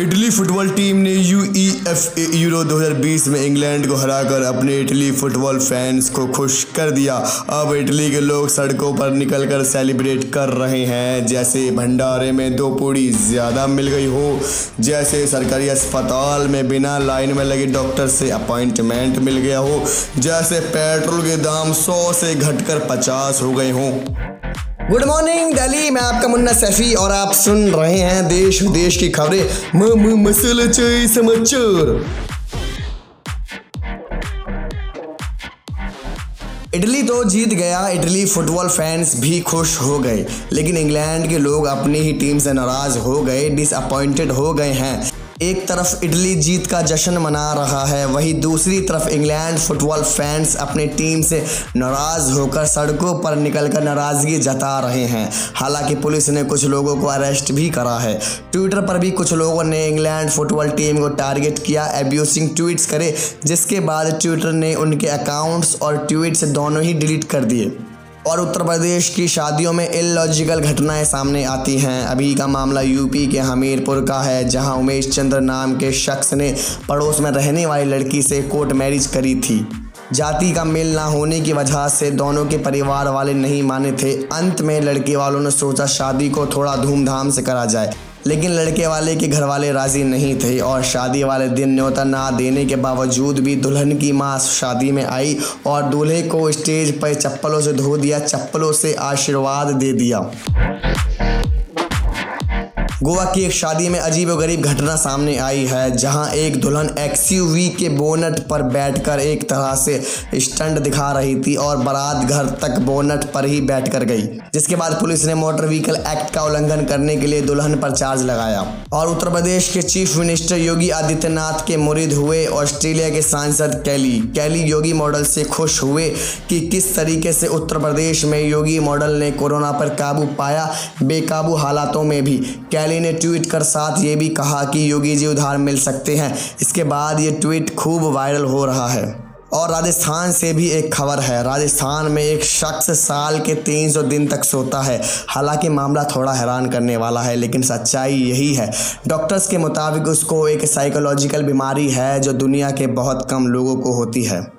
Italy football team ने U E F A Euro 2020 में England को हराकर अपने इटली फुटबॉल फैंस को खुश कर दिया। अब इटली के लोग सड़कों पर निकलकर सेलिब्रेट कर रहे हैं। जैसे भंडारे में दो पूड़ी ज़्यादा मिल गई हो, जैसे सरकारी अस्पताल में बिना लाइन में लगे डॉक्टर से अपॉइंटमेंट मिल गया हो, जैसे पेट्रोल के दाम सौ से घटकर पचास हो गए हों। गुड मॉर्निंग दिल्ली मैं आपका मुन्ना सैफी और आप सुन रहे हैं देश विदेश की खबरें। समाचार। इटली तो जीत गया। इटली फुटबॉल फैंस भी खुश हो गए। लेकिन इंग्लैंड के लोग अपनी ही टीम से नाराज़ हो गए डिसअपॉइंटेड हो गए हैं। एक तरफ़ इटली जीत का जश्न मना रहा है, वहीं दूसरी तरफ़ इंग्लैंड फुटबॉल फैंस अपनी टीम से नाराज़ होकर सड़कों पर निकलकर नाराज़गी जता रहे हैं। हालाँकि पुलिस ने कुछ लोगों को अरेस्ट भी करा है। ट्विटर पर भी कुछ लोगों ने इंग्लैंड फुटबॉल टीम को टारगेट किया, एब्यूसिंग ट्वीट्स करे, जिसके बाद ट्विटर ने उनके अकाउंट्स और ट्वीट्स दोनों ही डिलीट कर दिए। और उत्तर प्रदेश की शादियों में इलॉजिकल घटनाएँ सामने आती हैं। अभी का मामला यूपी के हमीरपुर का है, जहाँ उमेश चंद्र नाम के शख्स ने पड़ोस में रहने वाली लड़की से कोर्ट मैरिज करी थी। जाति का मेल ना होने की वजह से दोनों के परिवार वाले नहीं माने थे। अंत में लड़के वालों ने सोचा शादी को थोड़ा धूमधाम से करा जाए। लेकिन लड़के वाले के घर वाले राज़ी नहीं थे और शादी वाले दिन न्योता ना देने के बावजूद भी दुल्हन की माँ शादी में आई और दूल्हे को स्टेज पर चप्पलों से धो दिया, चप्पलों से आशीर्वाद दे दिया। गोवा की एक शादी में अजीब गरीब घटना सामने आई है, जहाँ एक दुल्हन एक्सयूवी के बोनट पर बैठकर एक तरह से स्टंट दिखा रही थी और बारात घर तक बोनट पर ही बैठकर गई, जिसके बाद पुलिस ने मोटर व्हीकल एक्ट का उल्लंघन करने के लिए दुल्हन पर चार्ज लगाया। और उत्तर प्रदेश के चीफ मिनिस्टर योगी आदित्यनाथ के मुरीद हुए ऑस्ट्रेलिया के सांसद कैली कैली योगी मॉडल से खुश हुए कि किस तरीके से उत्तर प्रदेश में योगी मॉडल ने कोरोना पर काबू पाया, बेकाबू हालातों में भी। कैली ने ट्वीट कर साथ ये भी कहा कि योगी जी उधार मिल सकते हैं। इसके बाद ये ट्वीट खूब वायरल हो रहा है। और राजस्थान से भी एक खबर है। राजस्थान में एक शख्स साल के 300 दिन तक सोता है। हालाँकि मामला थोड़ा हैरान करने वाला है, लेकिन सच्चाई यही है। डॉक्टर्स के मुताबिक उसको एक साइकोलॉजिकल बीमारी है जो दुनिया के बहुत कम लोगों को होती है।